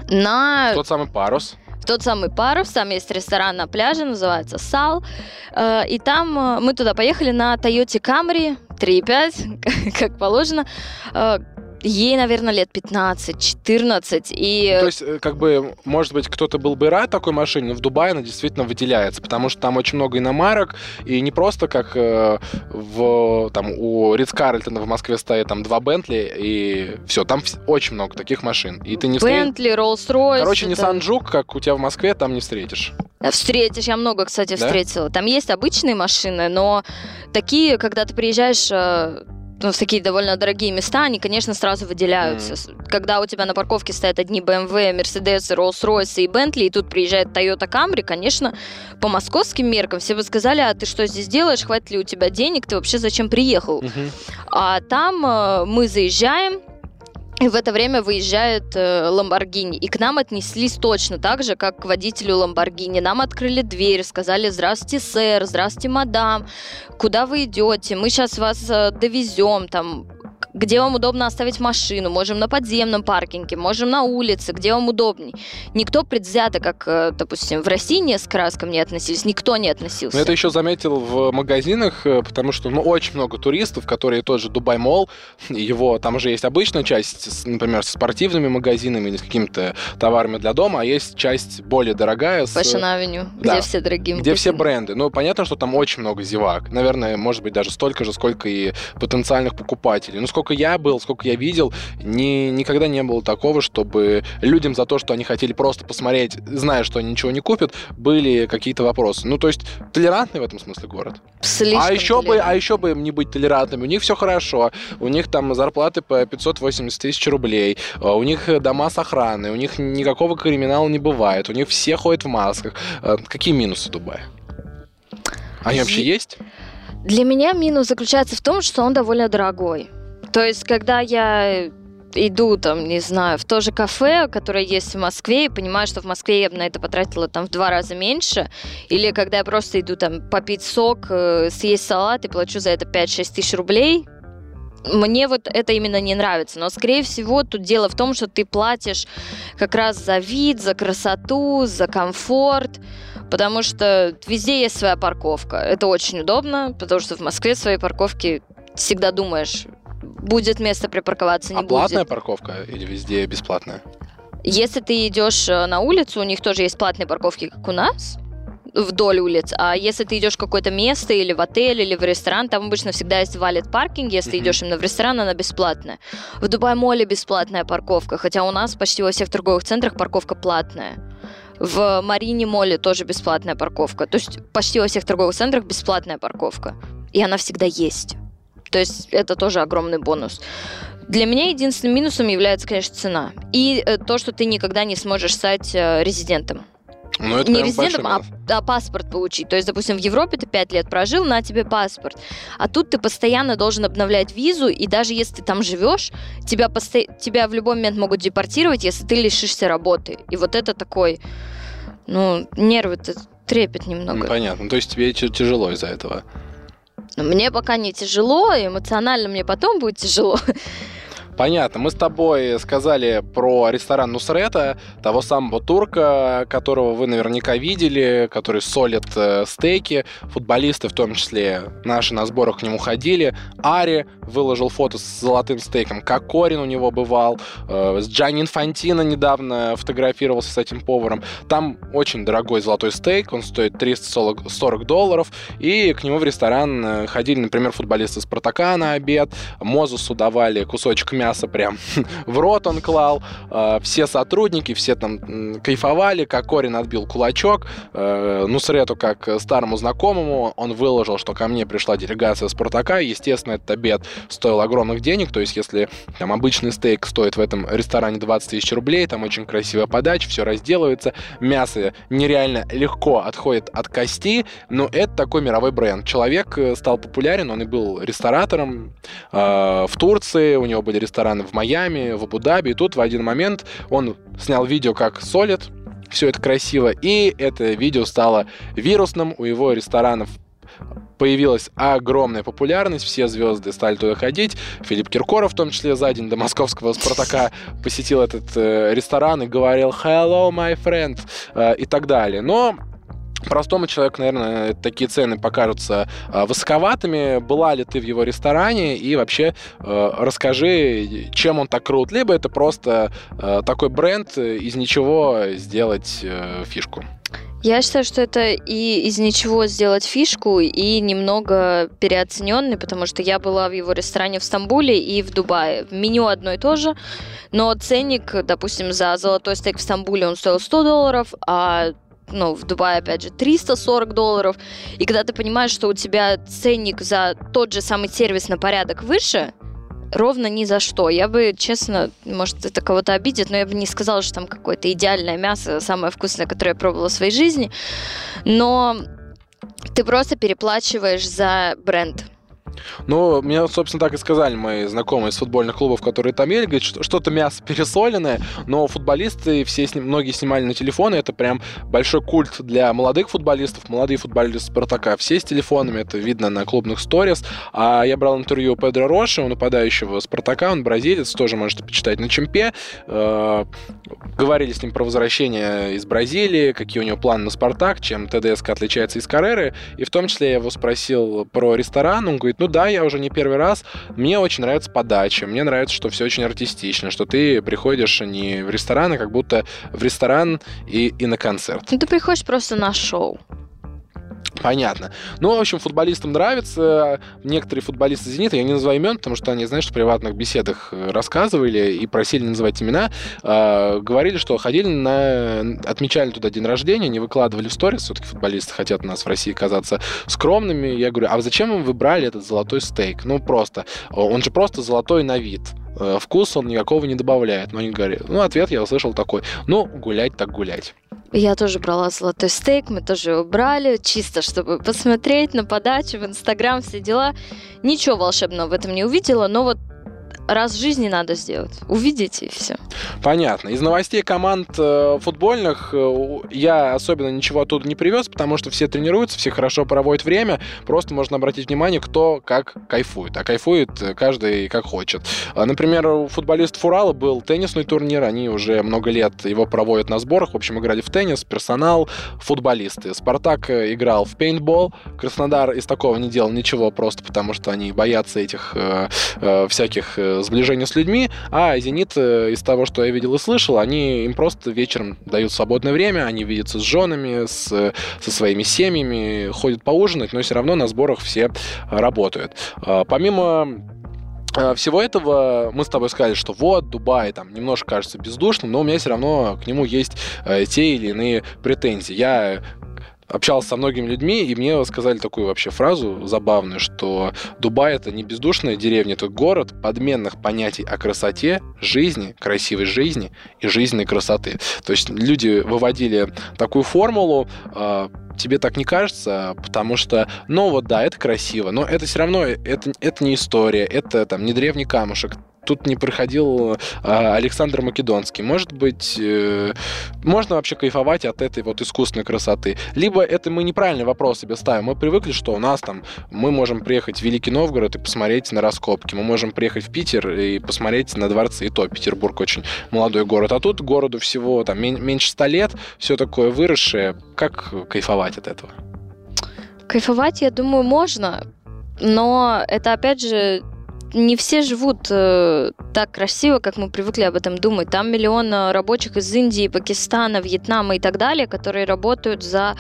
на Тот самый парус. в тот самый парус, там есть ресторан на пляже, называется Сал, Э, и там э, мы туда поехали на Toyota Camry 3.5, как положено. Ей, наверное, лет 15-14, и... Ну, то есть, э, как бы, может быть, кто-то был бы рад такой машине, но в Дубае она действительно выделяется, потому что там очень много иномарок, и не просто как э, в, там, у Ридс Карлтона в Москве стоит там два Бентли, и все, там очень много таких машин. И ты не. Бентли, Роллс-Ройс. Короче, это- Nissan Juke, как у тебя в Москве, там не встретишь. Встретишь, я много, кстати, Да? встретила. Там есть обычные машины, но такие, когда ты приезжаешь э, ну, в такие довольно дорогие места, они, конечно, сразу выделяются. С- Когда у тебя на парковке стоят одни BMW, Mercedes, Rolls-Royce и Bentley, и тут приезжает Toyota Camry, конечно, по московским меркам все бы сказали, а ты что здесь делаешь, хватит ли у тебя денег, ты вообще зачем приехал? Мгм. А там э, мы заезжаем, и в это время выезжает э, Ламборгини. И к нам отнеслись точно так же, как к водителю Ламборгини. Нам открыли дверь, сказали «Здравствуйте, сэр», «Здравствуйте, мадам», «Куда вы идете? Мы сейчас вас э, довезем», там, где вам удобно оставить машину, можем на подземном паркинге, можем на улице, где вам удобней. Никто предвзято, как, э, допустим, в России несколько раз ко мне относились, никто не относился. Но это еще заметил в магазинах, э, потому что, ну, очень много туристов, которые тот же Дубай Мол, его, там же есть обычная часть, с, например, со спортивными магазинами или с какими-то товарами для дома, а есть часть более дорогая, с, Fashion Avenue, да. где все дорогие где все магазины. бренды. Ну, понятно, что там очень много зевак. Наверное, может быть, даже столько же, сколько и потенциальных покупателей. Ну, сколько я был, сколько я видел, ни, никогда не было такого, чтобы людям за то, что они хотели просто посмотреть, зная, что они ничего не купят, были какие-то вопросы. Ну, то есть, толерантный в этом смысле город. Слишком а еще бы, а еще бы им не быть толерантными. У них все хорошо. У них там зарплаты по 580 тысяч рублей. а У них дома с охраной. У них никакого криминала не бывает. У них все ходят в масках. А Какие минусы Дубая? Они вообще есть? Для меня минус заключается в том, что он довольно дорогой. То есть, когда я иду, там, не знаю, в то же кафе, которое есть в Москве, и понимаю, что в Москве я бы на это потратила там в два раза меньше, или когда я просто иду там попить сок, э, съесть салат и плачу за это 5-6 тысяч рублей, мне вот это именно не нравится. Но, скорее всего, тут дело в том, что ты платишь как раз за вид, за красоту, за комфорт, потому что везде есть своя парковка. Это очень удобно, потому что в Москве своей парковки всегда думаешь, будет место припарковаться, не А платная будет. парковка или везде бесплатная? Если ты идешь э, на улицу, у них тоже есть платные парковки, как у нас, вдоль улиц. А если ты идешь в какое-то место или в отель, или в ресторан, там обычно всегда есть валет паркинг. Если Мгм. идешь именно в ресторан, она бесплатная. В Дубай-моле бесплатная парковка, хотя у нас почти во всех торговых центрах парковка платная. В Марине Моле тоже бесплатная парковка. То есть почти во всех торговых центрах бесплатная парковка. И она всегда есть. То есть это тоже огромный бонус. Для меня единственным минусом является, конечно, цена. И э, то, что ты никогда не сможешь стать э, резидентом. Ну, это не резидентом, а, а паспорт получить. То есть, допустим, в Европе ты 5 лет прожил, на тебе паспорт. А тут ты постоянно должен обновлять визу, и даже если ты там живешь, тебя, посто- тебя в любой момент могут депортировать, если ты лишишься работы. И вот это такой... Ну, нервы-то трепет немного. Ну, понятно. То есть тебе тяжело из-за этого? Мне пока не тяжело, эмоционально мне потом будет тяжело. Понятно. Мы с тобой сказали про ресторан Нусрета, того самого турка, которого вы наверняка видели, который солит э, стейки. Футболисты, в том числе наши на сборах к нему ходили. Ари выложил фото с золотым стейком. Кокорин у него бывал. Э, с Джанни Инфантино недавно фотографировался с этим поваром. Там очень дорогой золотой стейк. Он стоит 340 долларов. И к нему в ресторан э, ходили, например, футболисты Спартака на обед. Мозусу давали кусочек мяса мясо прям в рот он клал. А, все сотрудники, все там кайфовали, как Корин отбил кулачок. Э, Нусрету, как старому знакомому, он выложил, что ко мне пришла делегация Спартака. Естественно, этот обед стоил огромных денег. То есть, если там обычный стейк стоит в этом ресторане 20 тысяч рублей, там очень красивая подача, все разделывается, мясо нереально легко отходит от кости, но это такой мировой бренд. Человек э, стал популярен, он и был ресторатором э, в Турции, у него были рестораны рестораны в Майами, в Абу-Даби. И тут в один момент он снял видео, как солит все это красиво. И это видео стало вирусным. У его ресторанов появилась огромная популярность, все звезды стали туда ходить. Филипп Киркоров, в том числе, за день до московского «Спартака» посетил этот э, ресторан и говорил «Hello, my friend» э, и так далее. Но Простому человеку, наверное, такие цены покажутся э, высоковатыми. Была ли ты в его ресторане? И вообще э, расскажи, чем он так крут. Либо это просто э, такой бренд, из ничего сделать фишку. Я считаю, что это и из ничего сделать фишку, и немного переоцененный, потому что я была в его ресторане в Стамбуле и в Дубае. Меню одно и то же, но ценник, допустим, за золотой стейк в Стамбуле он стоил 100 долларов, а ну, в Дубае, опять же, 340 долларов, и когда ты понимаешь, что у тебя ценник за тот же самый сервис на порядок выше, ровно ни за что. Я бы, честно, может, это кого-то обидит, но я бы не сказала, что там какое-то идеальное мясо, самое вкусное, которое я пробовала в своей жизни. Но ты просто переплачиваешь за бренд. Ну, мне, собственно, так и сказали мои знакомые из футбольных клубов, которые там ели, говорят, что что-то мясо пересоленное, но футболисты, все с многие снимали на телефоны, это прям большой культ для молодых футболистов, молодые футболисты Спартака, все с телефонами, это видно на клубных сторис, а я брал интервью у Педро Роши, у нападающего Спартака, он бразилец, тоже можете почитать на Чемпе, э, говорили с ним про возвращение из Бразилии, какие у него планы на Спартак, чем ТДСК отличается из Карреры, и в том числе я его спросил про ресторан, он говорит, ну да, я уже не первый раз. Мне очень нравится подача, мне нравится, что все очень артистично, что ты приходишь не в ресторан, а как будто в ресторан и, и на концерт. Ну, ты приходишь просто на шоу. Понятно. Ну, в общем, футболистам нравится. Некоторые футболисты «Зенита», я не называю имен, потому что они, знаешь, в приватных беседах э, рассказывали и просили не называть имена, э, говорили, что ходили на... отмечали туда день рождения, не выкладывали в сторис, все-таки футболисты хотят у нас в России казаться скромными. Я говорю, а зачем вы брали этот золотой стейк? Ну, просто. Он же просто золотой на вид э, вкус он никакого не добавляет. Но они говорят, ну, ответ я услышал такой, ну, гулять так гулять. Я тоже брала золотой стейк, мы тоже его брали, чисто чтобы посмотреть на подачу в Инстаграм, все дела. Ничего волшебного в этом не увидела, но вот раз в жизни надо сделать. Увидите и все. Понятно. Из новостей команд э, футбольных э, я особенно ничего оттуда не привез, потому что все тренируются, все хорошо проводят время. Просто можно обратить внимание, кто как кайфует. А кайфует каждый как хочет. А, например, у футболистов Урала был теннисный турнир. Они уже много лет его проводят на сборах. В общем, играли в теннис, персонал, футболисты. Спартак э, играл в пейнтбол. Краснодар из такого не делал ничего, просто потому что они боятся этих э, э, всяких э, сближение с людьми, а «Зенит» э, из того, что я видел и слышал, они им просто вечером дают свободное время, они видятся с женами, с, со своими семьями, ходят поужинать, но все равно на сборах все работают. А, помимо э, всего этого мы с тобой сказали, что вот, Дубай там немножко кажется бездушным, но у меня все равно к нему есть э, те или иные претензии. Я общался со многими людьми, и мне сказали такую вообще фразу забавную, что Дубай это не бездушная деревня, это город подменных понятий о красоте, жизни, красивой жизни и жизненной красоты. То есть люди выводили такую формулу, а, тебе так не кажется, потому что, ну вот да, это красиво, но это все равно, это, это не история, это там не древний камушек, тут не проходил а, Александр Македонский. Может быть, э, можно вообще кайфовать от этой вот искусственной красоты? Либо это мы неправильный вопрос себе ставим. Мы привыкли, что у нас там, мы можем приехать в Великий Новгород и посмотреть на раскопки. Мы можем приехать в Питер и посмотреть на дворцы. И то, Петербург очень молодой город. А тут городу всего там меньше ста лет, все такое выросшее. Как кайфовать от этого? Кайфовать, я думаю, можно, но это, опять же, не все живут э, так красиво, как мы привыкли об этом думать. Там миллион э, рабочих из Индии, Пакистана, Вьетнама и так далее, которые работают за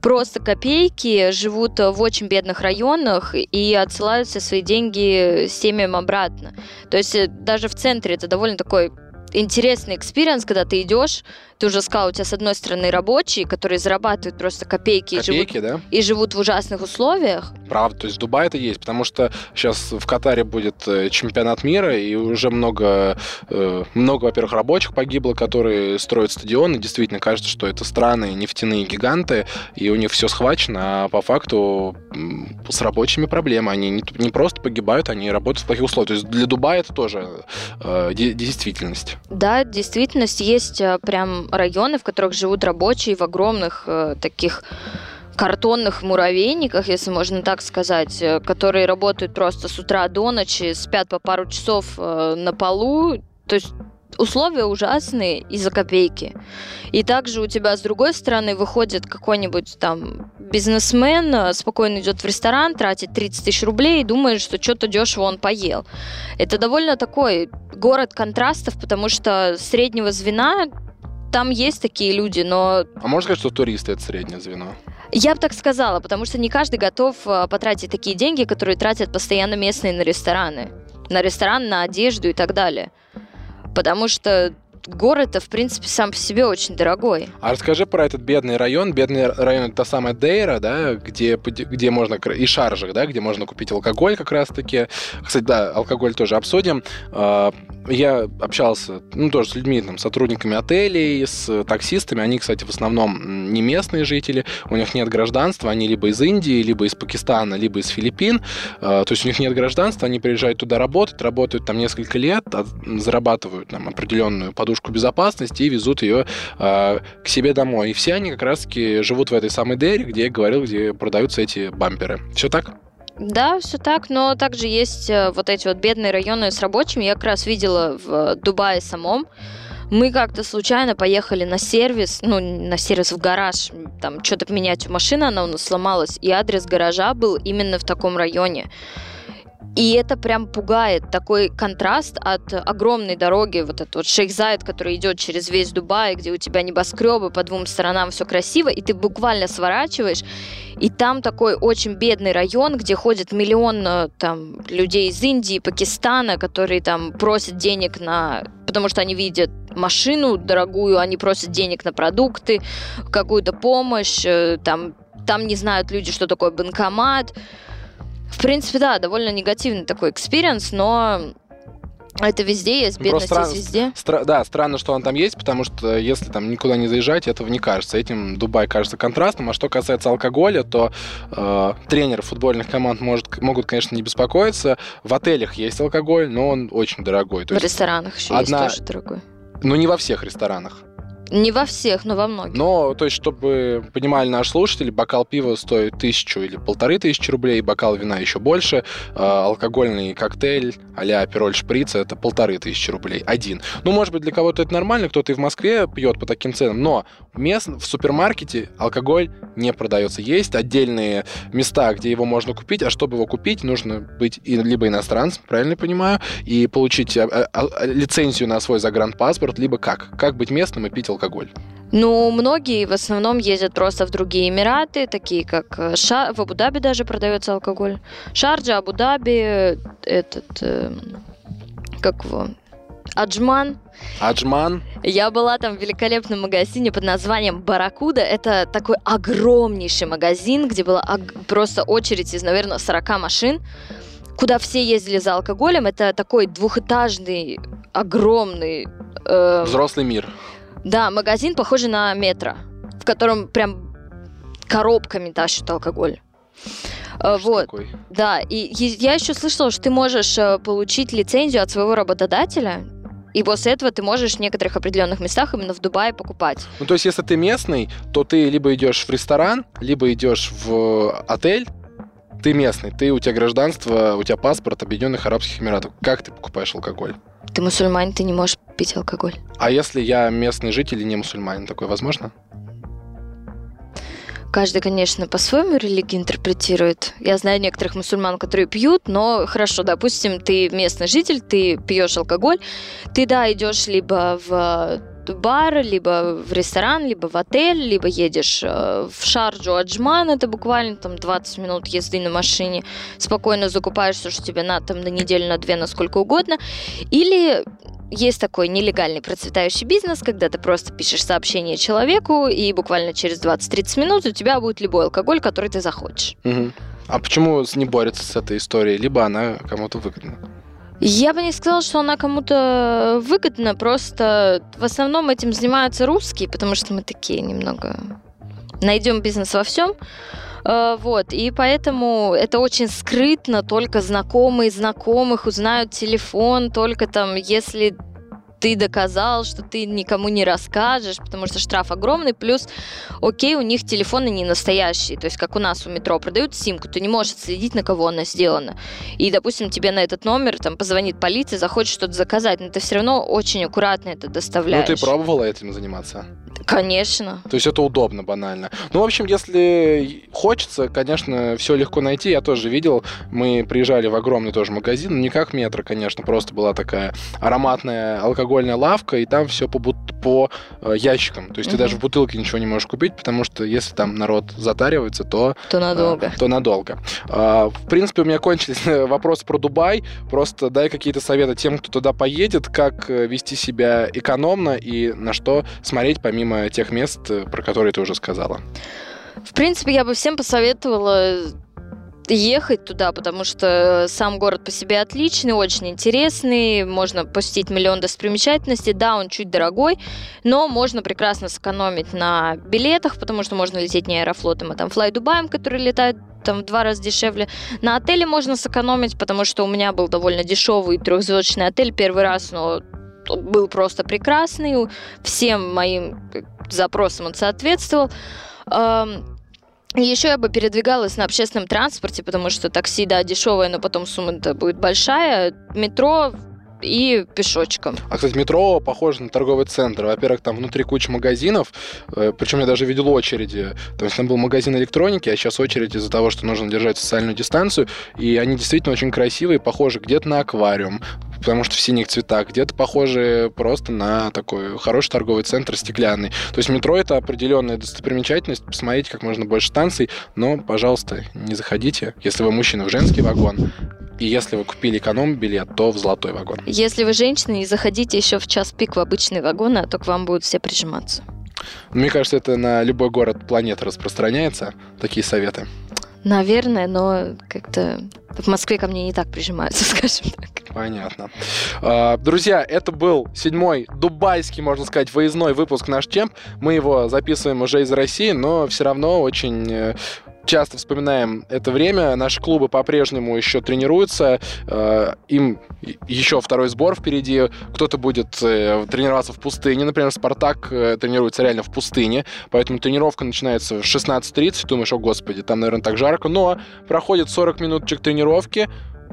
просто копейки, живут в очень бедных районах и отсылают все свои деньги семьям обратно. То есть э, даже в центре это довольно такой интересный experience, когда ты идешь, ты уже сказал, у тебя с одной стороны рабочие, которые зарабатывают просто копейки, копейки и, живут, да? и живут в ужасных условиях. Правда, то есть в Дубае это есть, потому что сейчас в Катаре будет э, чемпионат мира, и уже много, э, много во-первых, рабочих погибло, которые строят стадионы. Действительно, кажется, что это страны нефтяные гиганты, и у них все схвачено, а по факту с рабочими проблемы. Они не, не просто погибают, они работают в плохих условиях. То есть для Дубая это тоже э, действительность. Да, действительность есть прям районы, в которых живут рабочие в огромных э, таких картонных муравейниках, если можно так сказать, э, которые работают просто с утра до ночи, спят по пару часов э, на полу. То есть условия ужасные из-за копейки. И также у тебя с другой стороны выходит какой-нибудь там бизнесмен, э, спокойно идет в ресторан, тратит 30 тысяч рублей и думает, что что-то дешево он поел. Это довольно такой город контрастов, потому что среднего звена там есть такие люди, но... А можно сказать, что туристы — это среднее звено? Я бы так сказала, потому что не каждый готов э, потратить такие деньги, которые тратят постоянно местные на рестораны. На ресторан, на одежду и так далее. Потому что город-то, в принципе, сам по себе очень дорогой. А расскажи про этот бедный район. Бедный район — это та самая Дейра, да, где, где можно... И Шаржик, да, где можно купить алкоголь как раз-таки. Кстати, да, алкоголь тоже обсудим. Я общался, ну, тоже с людьми, там, сотрудниками отелей, с таксистами. Они, кстати, в основном не местные жители, у них нет гражданства, они либо из Индии, либо из Пакистана, либо из Филиппин. А, то есть у них нет гражданства, они приезжают туда работать, работают там несколько лет, а, зарабатывают там определенную подушку безопасности и везут ее а, к себе домой. И все они как раз-таки живут в этой самой Дере, где я говорил, где продаются эти бамперы. Все так? Да, все так, но также есть э, вот эти вот бедные районы с рабочими. Я как раз видела в Дубае самом. Мы как-то случайно поехали на сервис, ну, на сервис в гараж, там что-то поменять у машины, она у нас сломалась, и адрес гаража был именно в таком районе. И это прям пугает, такой контраст от огромной дороги, вот этот вот Шейхзайд, который идет через весь Дубай, где у тебя небоскребы, по двум сторонам все красиво, и ты буквально сворачиваешь, и там такой очень бедный район, где ходит миллион э, там людей из Индии, Пакистана, которые там просят денег на... Потому что они видят машину дорогую, они просят денег на продукты, какую-то помощь, э, там, там не знают люди, что такое банкомат. В принципе, да, довольно негативный такой experience, но это везде есть, ну, бедность Просто есть везде. Стра- да, странно, что он там есть, потому что если там никуда не заезжать, этого не кажется. Этим Дубай кажется контрастом. А что касается алкоголя, то э, тренеры футбольных команд может, могут, конечно, не беспокоиться. В отелях есть алкоголь, но он очень дорогой. То в ресторанах еще одна... есть тоже дорогой. Ну, не во всех ресторанах. Не во всех, но во многих. Но, то есть, чтобы понимали наши слушатели, бокал пива стоит тысячу или полторы тысячи рублей, бокал вина еще больше, э, алкогольный коктейль а-ля Апероль Шприц это полторы тысячи рублей, один. Ну, может быть, для кого-то это нормально, кто-то и в Москве пьет по таким ценам, но мест, в супермаркете алкоголь не продается. Есть отдельные места, где его можно купить, а чтобы его купить, нужно быть либо иностранцем, правильно понимаю, и получить а, а, лицензию на свой загранпаспорт, либо как? Как быть местным и пить алкоголь? Алкоголь? Ну, многие в основном ездят просто в другие Эмираты, такие как э, Ша... в Абу-Даби даже продается алкоголь. Шарджа, Абу-Даби, этот, э, как его, Аджман. Аджман. Я была там в великолепном магазине под названием Баракуда. Это такой огромнейший магазин, где была просто очередь из, наверное, 40 машин, куда все ездили за алкоголем. Это такой двухэтажный, огромный... Э, Взрослый мир. Да, магазин похожий на метро, в котором прям коробками тащат алкоголь. Э, вот, Какой? да. И я еще слышала, что ты можешь э, получить лицензию от своего работодателя, и после этого ты можешь в некоторых определенных местах именно в Дубае покупать. Ну, то есть, если ты местный, то ты либо идешь в ресторан, либо идешь в отель. Ты местный, ты у тебя гражданство, у тебя паспорт Объединенных Арабских Эмиратов. Как ты покупаешь алкоголь? Ты мусульманин, ты не можешь пить алкоголь. А если я местный житель и не мусульманин, такое возможно? Каждый, конечно, по-своему религию интерпретирует. Я знаю некоторых мусульман, которые пьют, но хорошо, допустим, ты местный житель, ты пьешь алкоголь, ты, да, идешь либо в бар, либо в ресторан, либо в отель, либо едешь э, в Шарджу, Аджман, это буквально там 20 минут езды на машине, спокойно закупаешь все, что тебе надо там на неделю, на две, на сколько угодно. Или есть такой нелегальный процветающий бизнес, когда ты просто пишешь сообщение человеку, и буквально через 20-30 минут у тебя будет любой алкоголь, который ты захочешь. Мгм. А почему не борется с этой историей? Либо она кому-то выгодна? Я бы не сказала, что она кому-то выгодна, просто в основном этим занимаются русские, потому что мы такие немного найдем бизнес во всем. Э, Вот, и поэтому это очень скрытно, только знакомые знакомых узнают телефон, только там, если ты доказал, что ты никому не расскажешь, потому что штраф огромный, плюс, окей, у них телефоны не настоящие, то есть как у нас у метро продают симку, ты не можешь отследить, на кого она сделана. И, допустим, тебе на этот номер там позвонит полиция, захочет что-то заказать, но ты все равно очень аккуратно это Ну, доставляешь. ты пробовала этим заниматься? Конечно. То есть это удобно, банально. Ну, в общем, если хочется, конечно, все легко найти. Я тоже видел, мы приезжали в огромный тоже магазин, не как метро, конечно, просто была такая ароматная алкогольная лавка, и там все по, по э, ящикам. То есть ты Мгм. даже в бутылке ничего не можешь купить, потому что если там народ затаривается, то То надолго. а, то надолго. А, В принципе, у меня кончились вопросы про Дубай. Просто дай какие-то советы тем, кто туда поедет, как э, вести себя экономно и на что смотреть, помимо тех мест, э, про которые ты уже сказала. В принципе, я бы всем посоветовала ехать туда, потому что сам город по себе отличный, очень интересный, можно посетить миллион достопримечательностей. Да, он чуть дорогой, но можно прекрасно сэкономить на билетах, потому что можно лететь не аэрофлотом, а там Fly Дубаем, который летает там в два раза дешевле. На отеле можно сэкономить, потому что у меня был довольно дешевый трехзвездочный отель первый раз, но был просто прекрасный, всем моим э, запросам он соответствовал. Еще я бы передвигалась на общественном транспорте, потому что такси, да, дешевое, но потом сумма-то будет большая. Метро и пешочком. А, кстати, метро похоже на торговый центр. Во-первых, там внутри куча магазинов, э, причем я даже видел очереди. То есть там был магазин электроники, а сейчас очередь из-за того, что нужно держать социальную дистанцию. И они действительно очень красивые, похожи где-то на аквариум, потому что в синих цветах, где-то похожи просто на такой хороший торговый центр стеклянный. То есть метро это определенная достопримечательность. Посмотрите как можно больше станций, но, пожалуйста, не заходите, если вы мужчина, в женский вагон. И если вы купили эконом-билет, то в золотой вагон. Если вы женщина, не заходите еще в час пик в обычные вагоны, а то к вам будут все прижиматься. Мне кажется, это на любой город планеты распространяется, такие советы. Наверное, но как-то в Москве ко мне не так прижимаются, скажем так. Понятно. А, Друзья, это был седьмой дубайский, можно сказать, выездной выпуск «Наш Чемп». Мы его записываем уже из России, но все равно очень э, часто вспоминаем это время. Наши клубы по-прежнему еще тренируются. Э, Им еще второй сбор впереди. Кто-то будет э, тренироваться в пустыне. Например, «Спартак» э, тренируется реально в пустыне. Поэтому тренировка начинается в 16.30. Думаешь, о господи, там, наверное, так жарко. Но проходит 40 минуточек тренировки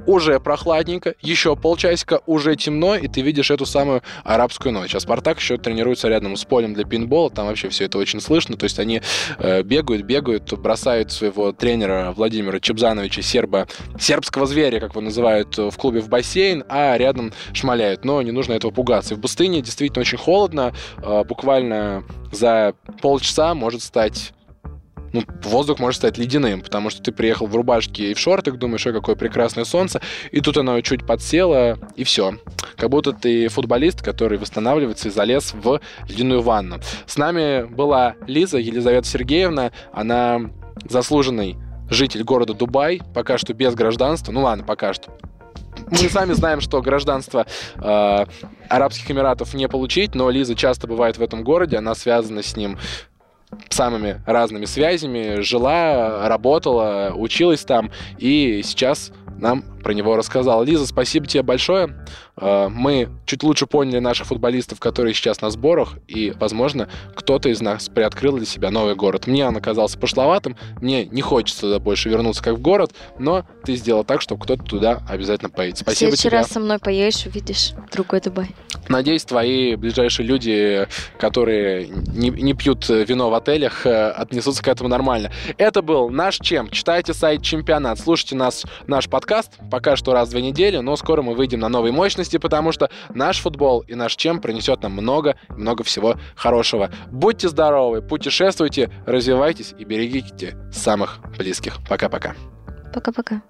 уже прохладненько, еще полчасика, уже темно, и ты видишь эту самую арабскую ночь. А Спартак еще тренируется рядом с полем для пинбола, там вообще все это очень слышно, то есть они э, бегают, бегают, бросают своего тренера Владимира Чебзановича, серба, сербского зверя, как его называют в клубе, в бассейн, а рядом шмаляют. Но не нужно этого пугаться. И в пустыне действительно очень холодно, э, буквально за полчаса может стать ну, воздух может стать ледяным, потому что ты приехал в рубашке и в шортах, думаешь, ой, какое прекрасное солнце, и тут оно чуть подсело, и все. Как будто ты футболист, который восстанавливается и залез в ледяную ванну. С нами была Лиза Елизавета Сергеевна, она заслуженный житель города Дубай, пока что без гражданства, ну ладно, пока что. Мы сами знаем, что гражданство э, Арабских Эмиратов не получить, но Лиза часто бывает в этом городе, она связана с ним самыми разными связями, жила, работала, училась там, и сейчас нам про него рассказала. Лиза, спасибо тебе большое. Э, мы чуть лучше поняли наших футболистов, которые сейчас на сборах, и, возможно, кто-то из нас приоткрыл для себя новый город. Мне он оказался пошловатым, мне не хочется туда больше вернуться как в город, но ты сделал так, чтобы кто-то туда обязательно поедет. Спасибо В тебе. раз со мной поедешь, увидишь другой Дубай. Надеюсь, твои ближайшие люди, которые не, не пьют вино в отелях, э, отнесутся к этому нормально. Это был наш Чем. Читайте сайт Чемпионат, слушайте нас, наш подкаст. Пока что раз в две недели, но скоро мы выйдем на новые мощности, потому что наш футбол и наш Чем принесет нам много, много всего хорошего. Будьте здоровы, путешествуйте, развивайтесь и берегите самых близких. Пока-пока. Пока-пока.